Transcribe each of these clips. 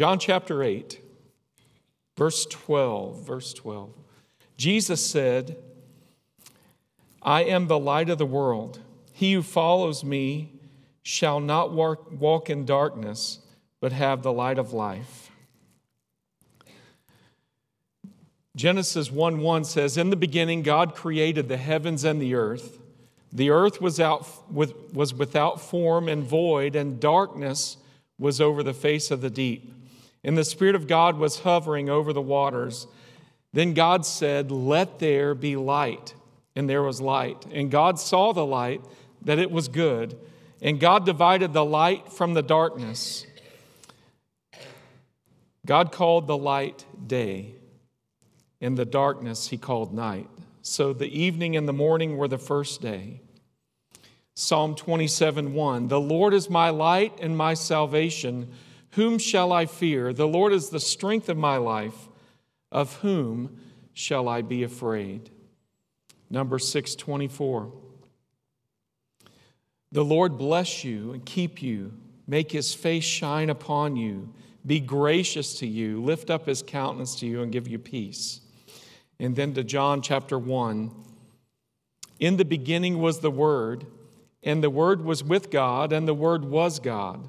John chapter 8, verse 12. Verse 12. Jesus said, I am the light of the world. He who follows me shall not walk, walk in darkness, but have the light of life. Genesis 1 1 says, In the beginning, God created the heavens and the earth. The earth was, out, was without form and void, and darkness was over the face of the deep. And the Spirit of God was hovering over the waters. Then God said, Let there be light. And there was light. And God saw the light, that it was good. And God divided the light from the darkness. God called the light day, and the darkness he called night. So the evening and the morning were the first day. Psalm 27 1 The Lord is my light and my salvation. Whom shall I fear? The Lord is the strength of my life. Of whom shall I be afraid? Number 624. The Lord bless you and keep you, make his face shine upon you, be gracious to you, lift up his countenance to you, and give you peace. And then to John chapter 1. In the beginning was the Word, and the Word was with God, and the Word was God.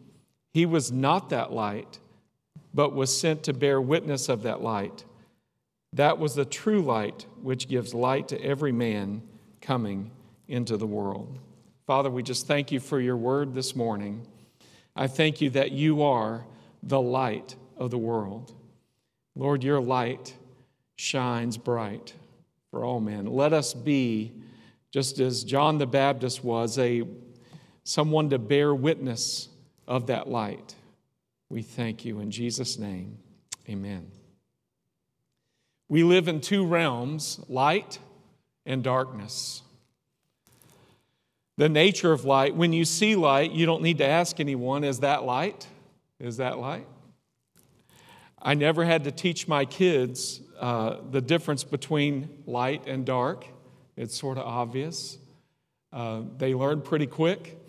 He was not that light, but was sent to bear witness of that light. That was the true light which gives light to every man coming into the world. Father, we just thank you for your word this morning. I thank you that you are the light of the world. Lord, your light shines bright for all men. Let us be, just as John the Baptist was, a someone to bear witness of that light. We thank you in Jesus' name. Amen. We live in two realms light and darkness. The nature of light, when you see light, you don't need to ask anyone, is that light? Is that light? I never had to teach my kids uh, the difference between light and dark. It's sort of obvious. Uh, they learn pretty quick.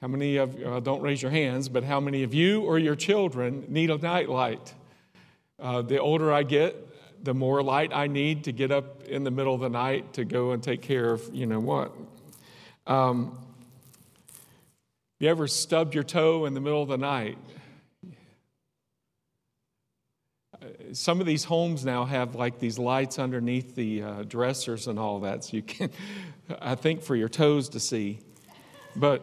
How many of, uh, don't raise your hands, but how many of you or your children need a night light? Uh, the older I get, the more light I need to get up in the middle of the night to go and take care of, you know what. Um, you ever stubbed your toe in the middle of the night? Some of these homes now have like these lights underneath the uh, dressers and all that, so you can, I think, for your toes to see. But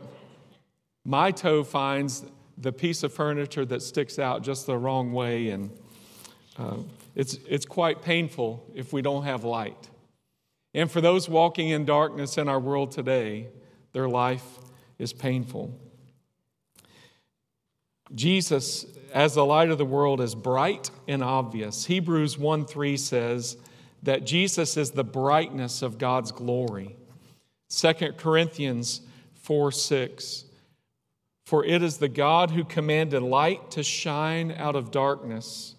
my toe finds the piece of furniture that sticks out just the wrong way, and uh, it's, it's quite painful if we don't have light. And for those walking in darkness in our world today, their life is painful. Jesus, as the light of the world, is bright and obvious. Hebrews 1 3 says that Jesus is the brightness of God's glory. 2 Corinthians 4 6 for it is the God who commanded light to shine out of darkness,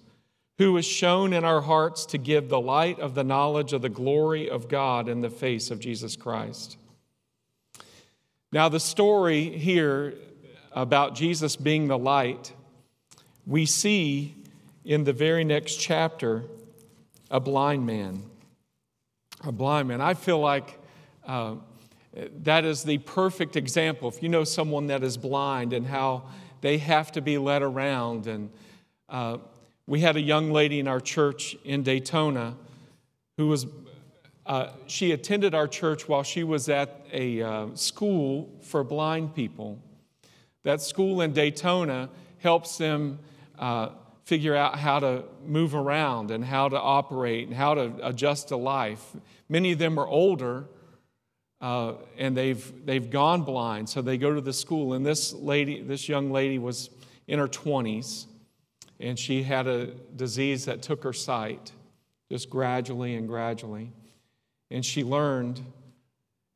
who has shown in our hearts to give the light of the knowledge of the glory of God in the face of Jesus Christ. Now, the story here about Jesus being the light, we see in the very next chapter a blind man. A blind man. I feel like. Uh, that is the perfect example. If you know someone that is blind and how they have to be led around. And uh, we had a young lady in our church in Daytona who was, uh, she attended our church while she was at a uh, school for blind people. That school in Daytona helps them uh, figure out how to move around and how to operate and how to adjust to life. Many of them are older uh, and they've, they've gone blind. So they go to the school, and this lady, this young lady was in her 20s. and she had a disease that took her sight just gradually and gradually. And she learned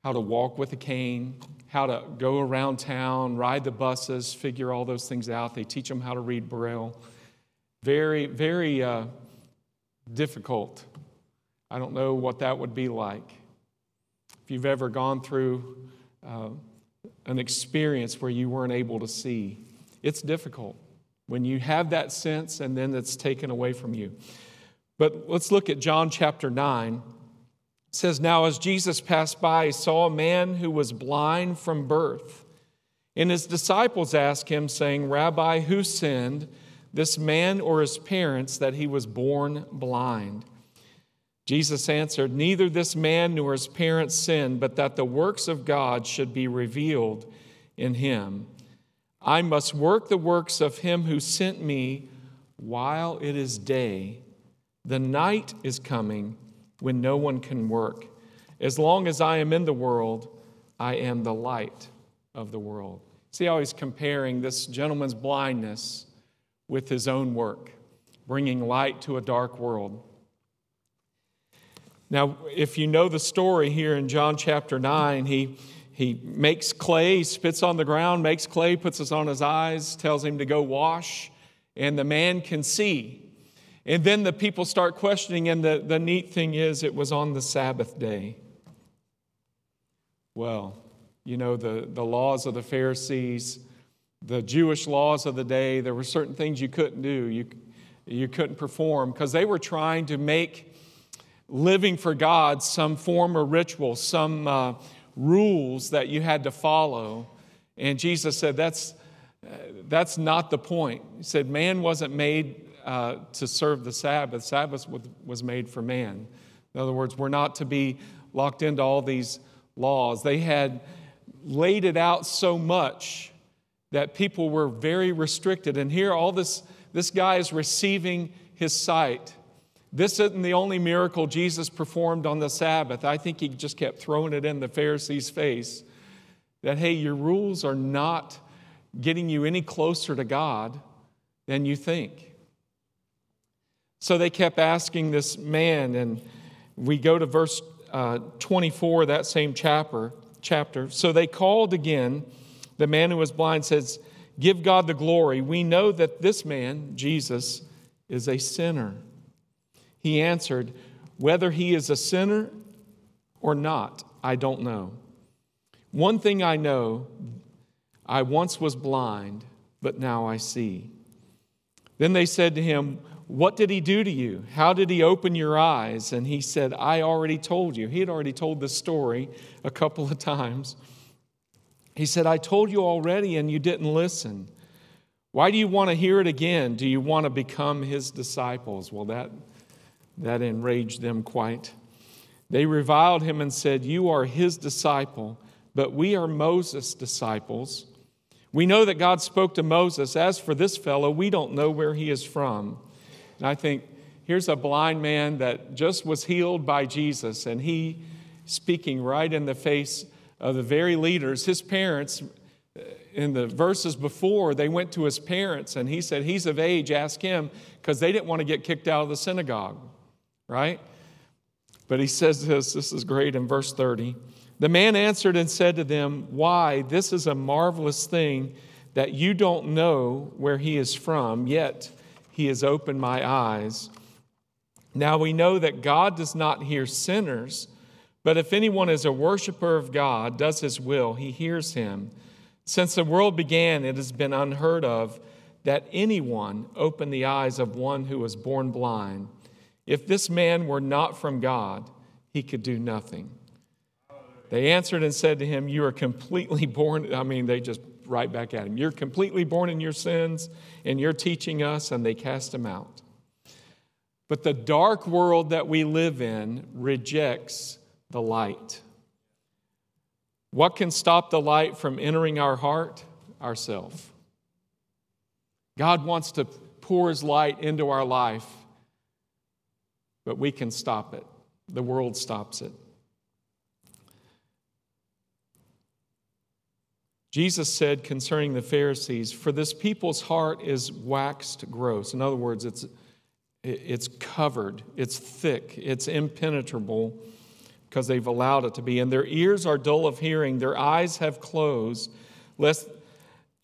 how to walk with a cane, how to go around town, ride the buses, figure all those things out. They teach them how to read Braille. Very, very uh, difficult. I don't know what that would be like. If you've ever gone through uh, an experience where you weren't able to see, it's difficult when you have that sense and then it's taken away from you. But let's look at John chapter 9. It says, Now as Jesus passed by, he saw a man who was blind from birth. And his disciples asked him, saying, Rabbi, who sinned, this man or his parents, that he was born blind? Jesus answered, Neither this man nor his parents sinned, but that the works of God should be revealed in him. I must work the works of him who sent me while it is day. The night is coming when no one can work. As long as I am in the world, I am the light of the world. See how he's comparing this gentleman's blindness with his own work, bringing light to a dark world. Now, if you know the story here in John chapter 9, he, he makes clay, spits on the ground, makes clay, puts it on his eyes, tells him to go wash, and the man can see. And then the people start questioning, and the, the neat thing is, it was on the Sabbath day. Well, you know, the, the laws of the Pharisees, the Jewish laws of the day, there were certain things you couldn't do, you, you couldn't perform, because they were trying to make living for God some form of ritual, some uh, rules that you had to follow. And Jesus said, that's, uh, that's not the point. He said, man wasn't made uh, to serve the Sabbath. Sabbath was made for man. In other words, we're not to be locked into all these laws. They had laid it out so much that people were very restricted. And here, all this, this guy is receiving his sight. This isn't the only miracle Jesus performed on the Sabbath. I think he just kept throwing it in the Pharisees' face that, hey, your rules are not getting you any closer to God than you think. So they kept asking this man, and we go to verse uh, 24, that same chapter. Chapter. So they called again. The man who was blind says, "Give God the glory. We know that this man, Jesus, is a sinner." He answered, "Whether he is a sinner or not, I don't know. One thing I know: I once was blind, but now I see." Then they said to him, what did he do to you? How did he open your eyes? And he said, I already told you. He had already told this story a couple of times. He said, I told you already and you didn't listen. Why do you want to hear it again? Do you want to become his disciples? Well, that, that enraged them quite. They reviled him and said, You are his disciple, but we are Moses' disciples. We know that God spoke to Moses. As for this fellow, we don't know where he is from. And I think here's a blind man that just was healed by Jesus, and he speaking right in the face of the very leaders, his parents. Uh, in the verses before, they went to his parents, and he said, He's of age, ask him, because they didn't want to get kicked out of the synagogue, right? But he says this, this is great in verse 30. The man answered and said to them, Why, this is a marvelous thing that you don't know where he is from, yet he has opened my eyes. Now we know that God does not hear sinners, but if anyone is a worshiper of God, does his will, he hears him. Since the world began, it has been unheard of that anyone opened the eyes of one who was born blind. If this man were not from God, he could do nothing. They answered and said to him, You are completely born. I mean, they just right back at him. You're completely born in your sins, and you're teaching us, and they cast him out. But the dark world that we live in rejects the light. What can stop the light from entering our heart? Ourself. God wants to pour his light into our life, but we can stop it. The world stops it. Jesus said concerning the Pharisees, For this people's heart is waxed gross. In other words, it's, it's covered, it's thick, it's impenetrable because they've allowed it to be. And their ears are dull of hearing, their eyes have closed, lest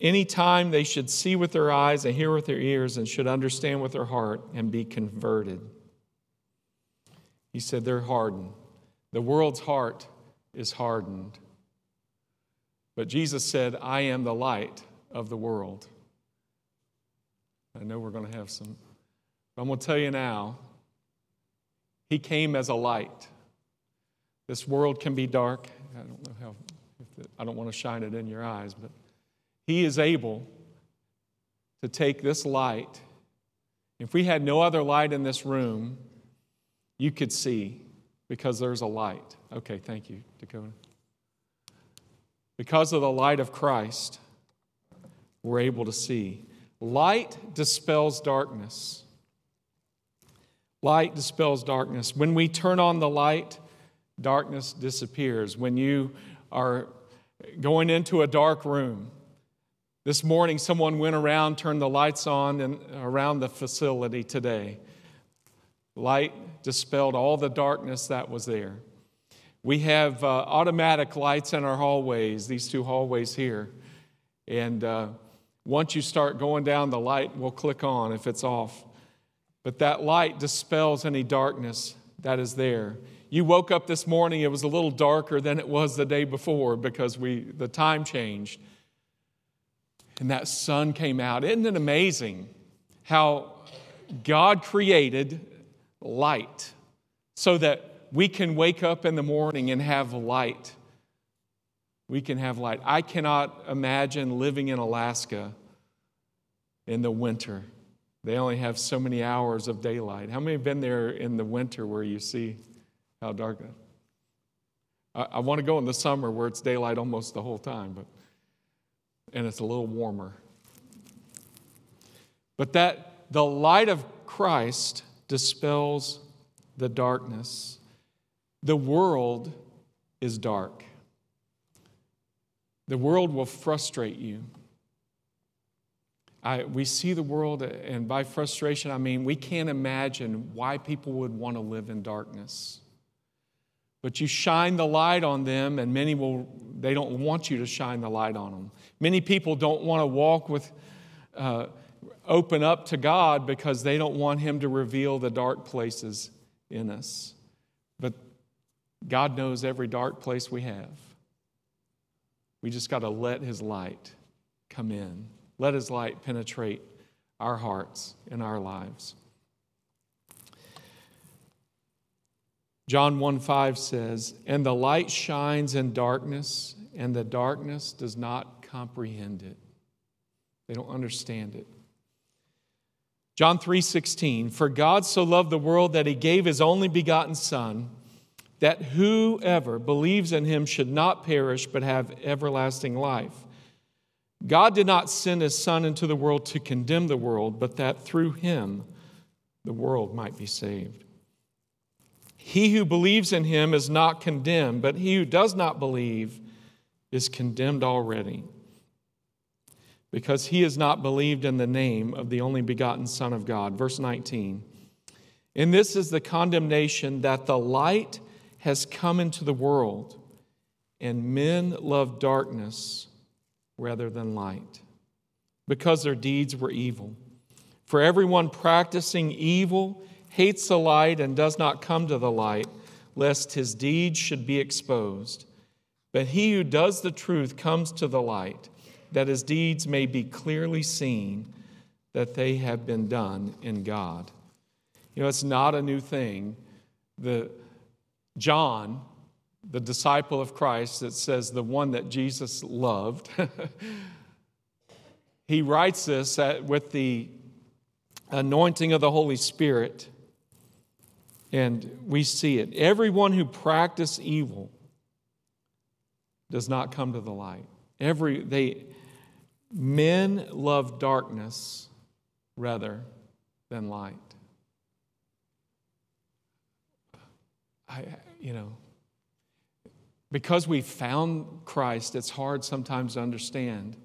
any time they should see with their eyes and hear with their ears and should understand with their heart and be converted. He said they're hardened. The world's heart is hardened. But Jesus said, I am the light of the world. I know we're going to have some. I'm going to tell you now, He came as a light. This world can be dark. I don't know how, I don't want to shine it in your eyes, but He is able to take this light. If we had no other light in this room, you could see because there's a light. Okay, thank you, Dakota. Because of the light of Christ, we're able to see. Light dispels darkness. Light dispels darkness. When we turn on the light, darkness disappears. When you are going into a dark room, this morning someone went around, turned the lights on and around the facility today. Light dispelled all the darkness that was there. We have uh, automatic lights in our hallways, these two hallways here. And uh, once you start going down, the light will click on if it's off. But that light dispels any darkness that is there. You woke up this morning, it was a little darker than it was the day before because we, the time changed. And that sun came out. Isn't it amazing how God created light so that we can wake up in the morning and have light. We can have light. I cannot imagine living in Alaska in the winter. They only have so many hours of daylight. How many have been there in the winter where you see how dark? I, I want to go in the summer where it's daylight almost the whole time, but and it's a little warmer. But that the light of Christ dispels the darkness. The world is dark. The world will frustrate you. I, we see the world, and by frustration, I mean we can't imagine why people would want to live in darkness. But you shine the light on them, and many will, they don't want you to shine the light on them. Many people don't want to walk with, uh, open up to God because they don't want Him to reveal the dark places in us. But God knows every dark place we have. We just got to let His light come in, let His light penetrate our hearts and our lives. John 1 5 says, And the light shines in darkness, and the darkness does not comprehend it. They don't understand it. John 3:16 For God so loved the world that he gave his only begotten Son that whoever believes in him should not perish but have everlasting life. God did not send his Son into the world to condemn the world, but that through him the world might be saved. He who believes in him is not condemned, but he who does not believe is condemned already, because he has not believed in the name of the only begotten Son of God. Verse 19. And this is the condemnation that the light has come into the world, and men love darkness rather than light because their deeds were evil. For everyone practicing evil hates the light and does not come to the light, lest his deeds should be exposed. But he who does the truth comes to the light, that his deeds may be clearly seen that they have been done in God. You know, it's not a new thing. The, John, the disciple of Christ, that says the one that Jesus loved, he writes this with the anointing of the Holy Spirit, and we see it. Everyone who practices evil does not come to the light. Every they men love darkness rather than light. I, you know, because we found Christ, it's hard sometimes to understand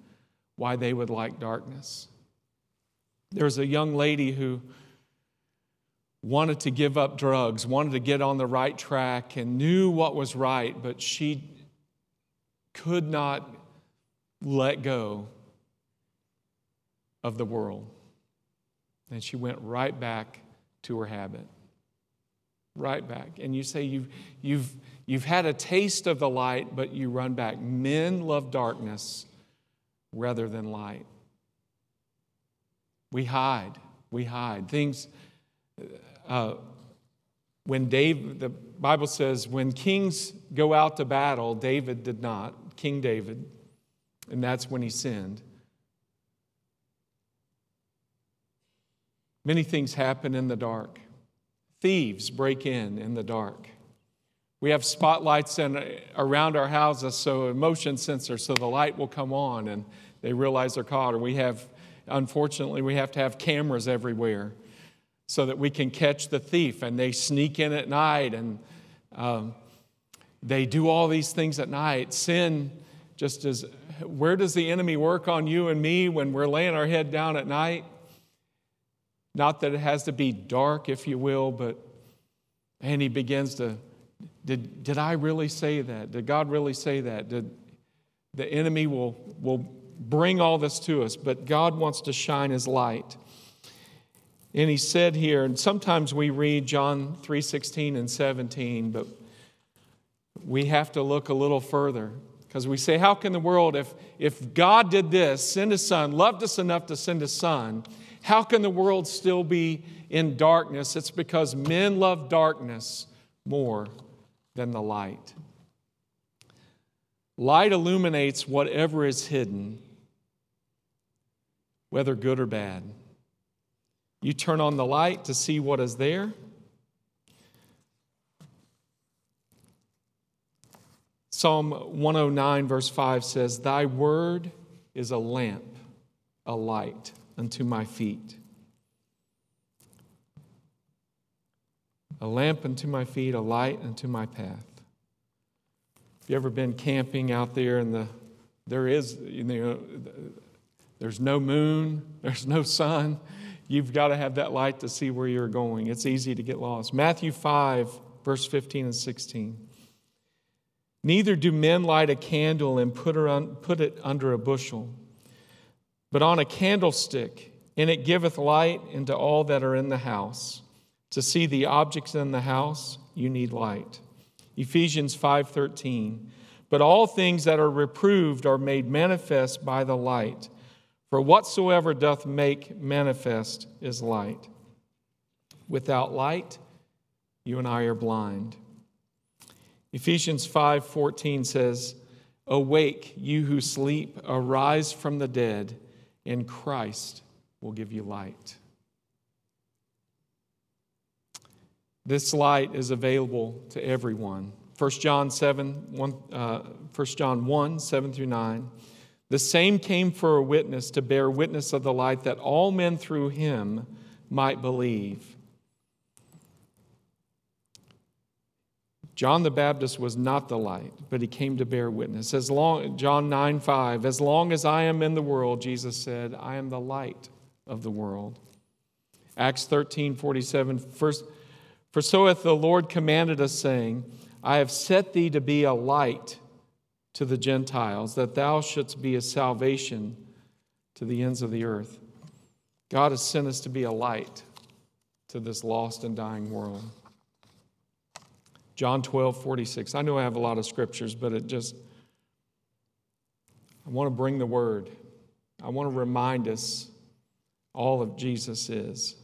why they would like darkness. There's a young lady who wanted to give up drugs, wanted to get on the right track, and knew what was right, but she could not let go of the world. And she went right back to her habit. Right back. And you say you've, you've, you've had a taste of the light, but you run back. Men love darkness rather than light. We hide. We hide. Things, uh, when David, the Bible says, when kings go out to battle, David did not, King David, and that's when he sinned. Many things happen in the dark. Thieves break in in the dark. We have spotlights in, around our houses, so motion sensor, so the light will come on and they realize they're caught. Or we have, unfortunately, we have to have cameras everywhere so that we can catch the thief and they sneak in at night and um, they do all these things at night. Sin just as, where does the enemy work on you and me when we're laying our head down at night? Not that it has to be dark, if you will, but and he begins to, did, did I really say that? Did God really say that? Did the enemy will, will bring all this to us, but God wants to shine his light. And he said here, and sometimes we read John 3:16 and 17, but we have to look a little further because we say, how can the world, if, if God did this, send his son, loved us enough to send his son, how can the world still be in darkness? It's because men love darkness more than the light. Light illuminates whatever is hidden, whether good or bad. You turn on the light to see what is there. Psalm 109, verse 5 says, Thy word is a lamp, a light unto my feet. A lamp unto my feet, a light unto my path. Have you ever been camping out there and the there is you know there's no moon, there's no sun. You've got to have that light to see where you're going. It's easy to get lost. Matthew 5, verse 15 and 16. Neither do men light a candle and put, it under a bushel but on a candlestick, and it giveth light into all that are in the house. To see the objects in the house, you need light. Ephesians 5:13. But all things that are reproved are made manifest by the light. For whatsoever doth make manifest is light. Without light, you and I are blind. Ephesians 5:14 says, "Awake, you who sleep, arise from the dead." And Christ will give you light. This light is available to everyone. 1 John 7, 1, uh, 1 John 1, 7 through 9. The same came for a witness to bear witness of the light that all men through him might believe. John the Baptist was not the light, but he came to bear witness. As long, John 9 5, as long as I am in the world, Jesus said, I am the light of the world. Acts 13 47, first, for so hath the Lord commanded us, saying, I have set thee to be a light to the Gentiles, that thou shouldst be a salvation to the ends of the earth. God has sent us to be a light to this lost and dying world. John 12, 46. I know I have a lot of scriptures, but it just, I want to bring the word. I want to remind us all of Jesus is.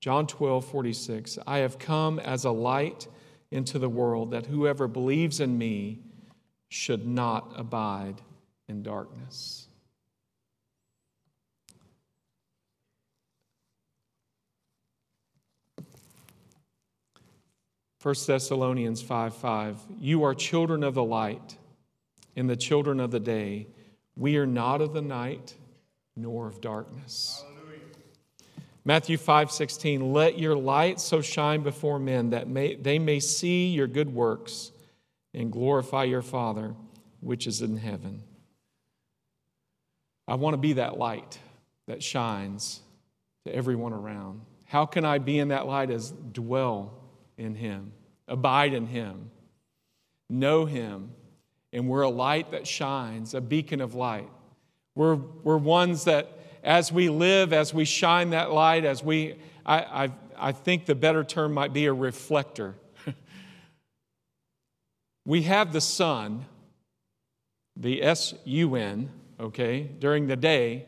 John 12, 46. I have come as a light into the world that whoever believes in me should not abide in darkness. 1 Thessalonians 5 5. You are children of the light and the children of the day. We are not of the night nor of darkness. Hallelujah. Matthew 5 16. Let your light so shine before men that may, they may see your good works and glorify your Father which is in heaven. I want to be that light that shines to everyone around. How can I be in that light as dwell in Him, abide in Him, know Him, and we're a light that shines, a beacon of light. We're, we're ones that, as we live, as we shine that light, as we, I, I, I think the better term might be a reflector. we have the sun, the S U N, okay, during the day,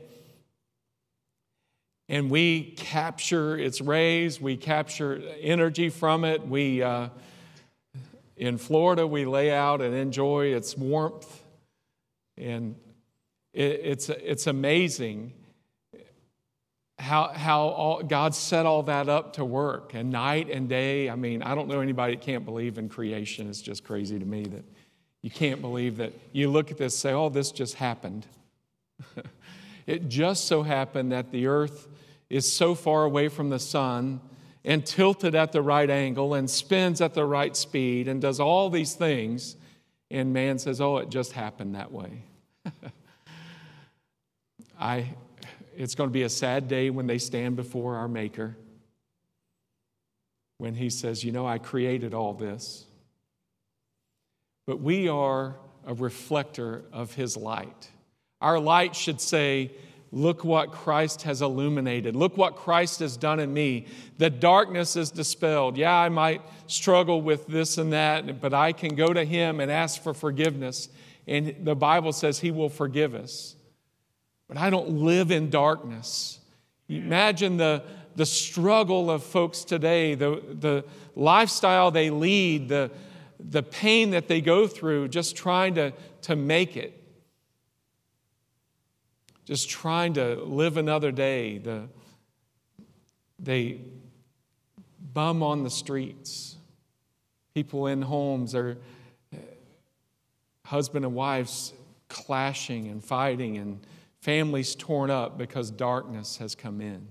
and we capture its rays, we capture energy from it. We, uh, in Florida, we lay out and enjoy its warmth, and it, it's, it's amazing how, how all, God set all that up to work, and night and day. I mean, I don't know anybody that can't believe in creation. It's just crazy to me that you can't believe that you look at this, say, oh, this just happened. it just so happened that the earth is so far away from the sun and tilted at the right angle and spins at the right speed and does all these things. And man says, oh, it just happened that way. I, it's going to be a sad day when they stand before our Maker. When he says, You know, I created all this. But we are a reflector of his light. Our light should say, Look what Christ has illuminated. Look what Christ has done in me. The darkness is dispelled. Yeah, I might struggle with this and that, but I can go to Him and ask for forgiveness. And the Bible says He will forgive us. But I don't live in darkness. Imagine the, the struggle of folks today, the, the lifestyle they lead, the, the pain that they go through just trying to, to make it just trying to live another day. The, they bum on the streets. People in homes are husband and wives clashing and fighting, and families torn up because darkness has come in,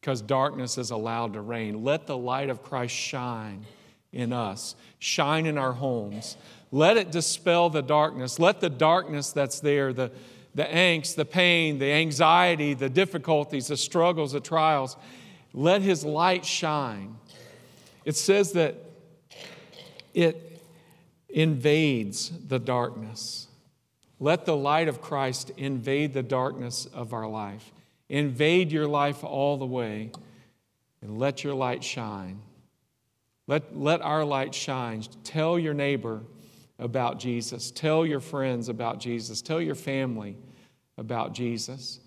because darkness is allowed to reign. Let the light of Christ shine in us, shine in our homes. Let it dispel the darkness. Let the darkness that's there, the the angst, the pain, the anxiety, the difficulties, the struggles, the trials. Let His light shine. It says that it invades the darkness. Let the light of Christ invade the darkness of our life. Invade your life all the way and let your light shine. Let, let our light shine. Tell your neighbor about Jesus. Tell your friends about Jesus. Tell your family about Jesus.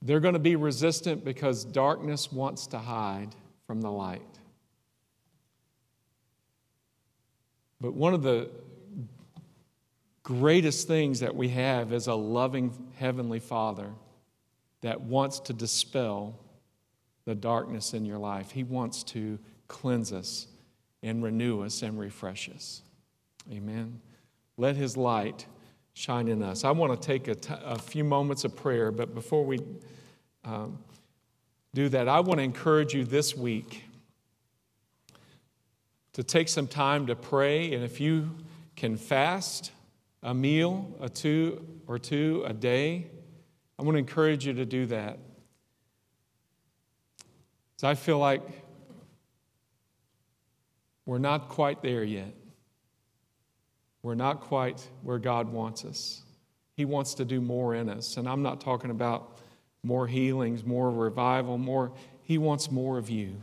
They're going to be resistant because darkness wants to hide from the light. But one of the greatest things that we have is a loving Heavenly Father that wants to dispel the darkness in your life. He wants to cleanse us and renew us and refresh us. Amen. Let His light shine in us. I want to take a, t- a few moments of prayer, but before we um, do that, I want to encourage you this week to take some time to pray. And if you can fast a meal, a two or two a day, I want to encourage you to do that. So I feel like we're not quite there yet. We're not quite where God wants us. He wants to do more in us. And I'm not talking about more healings, more revival, more. He wants more of you.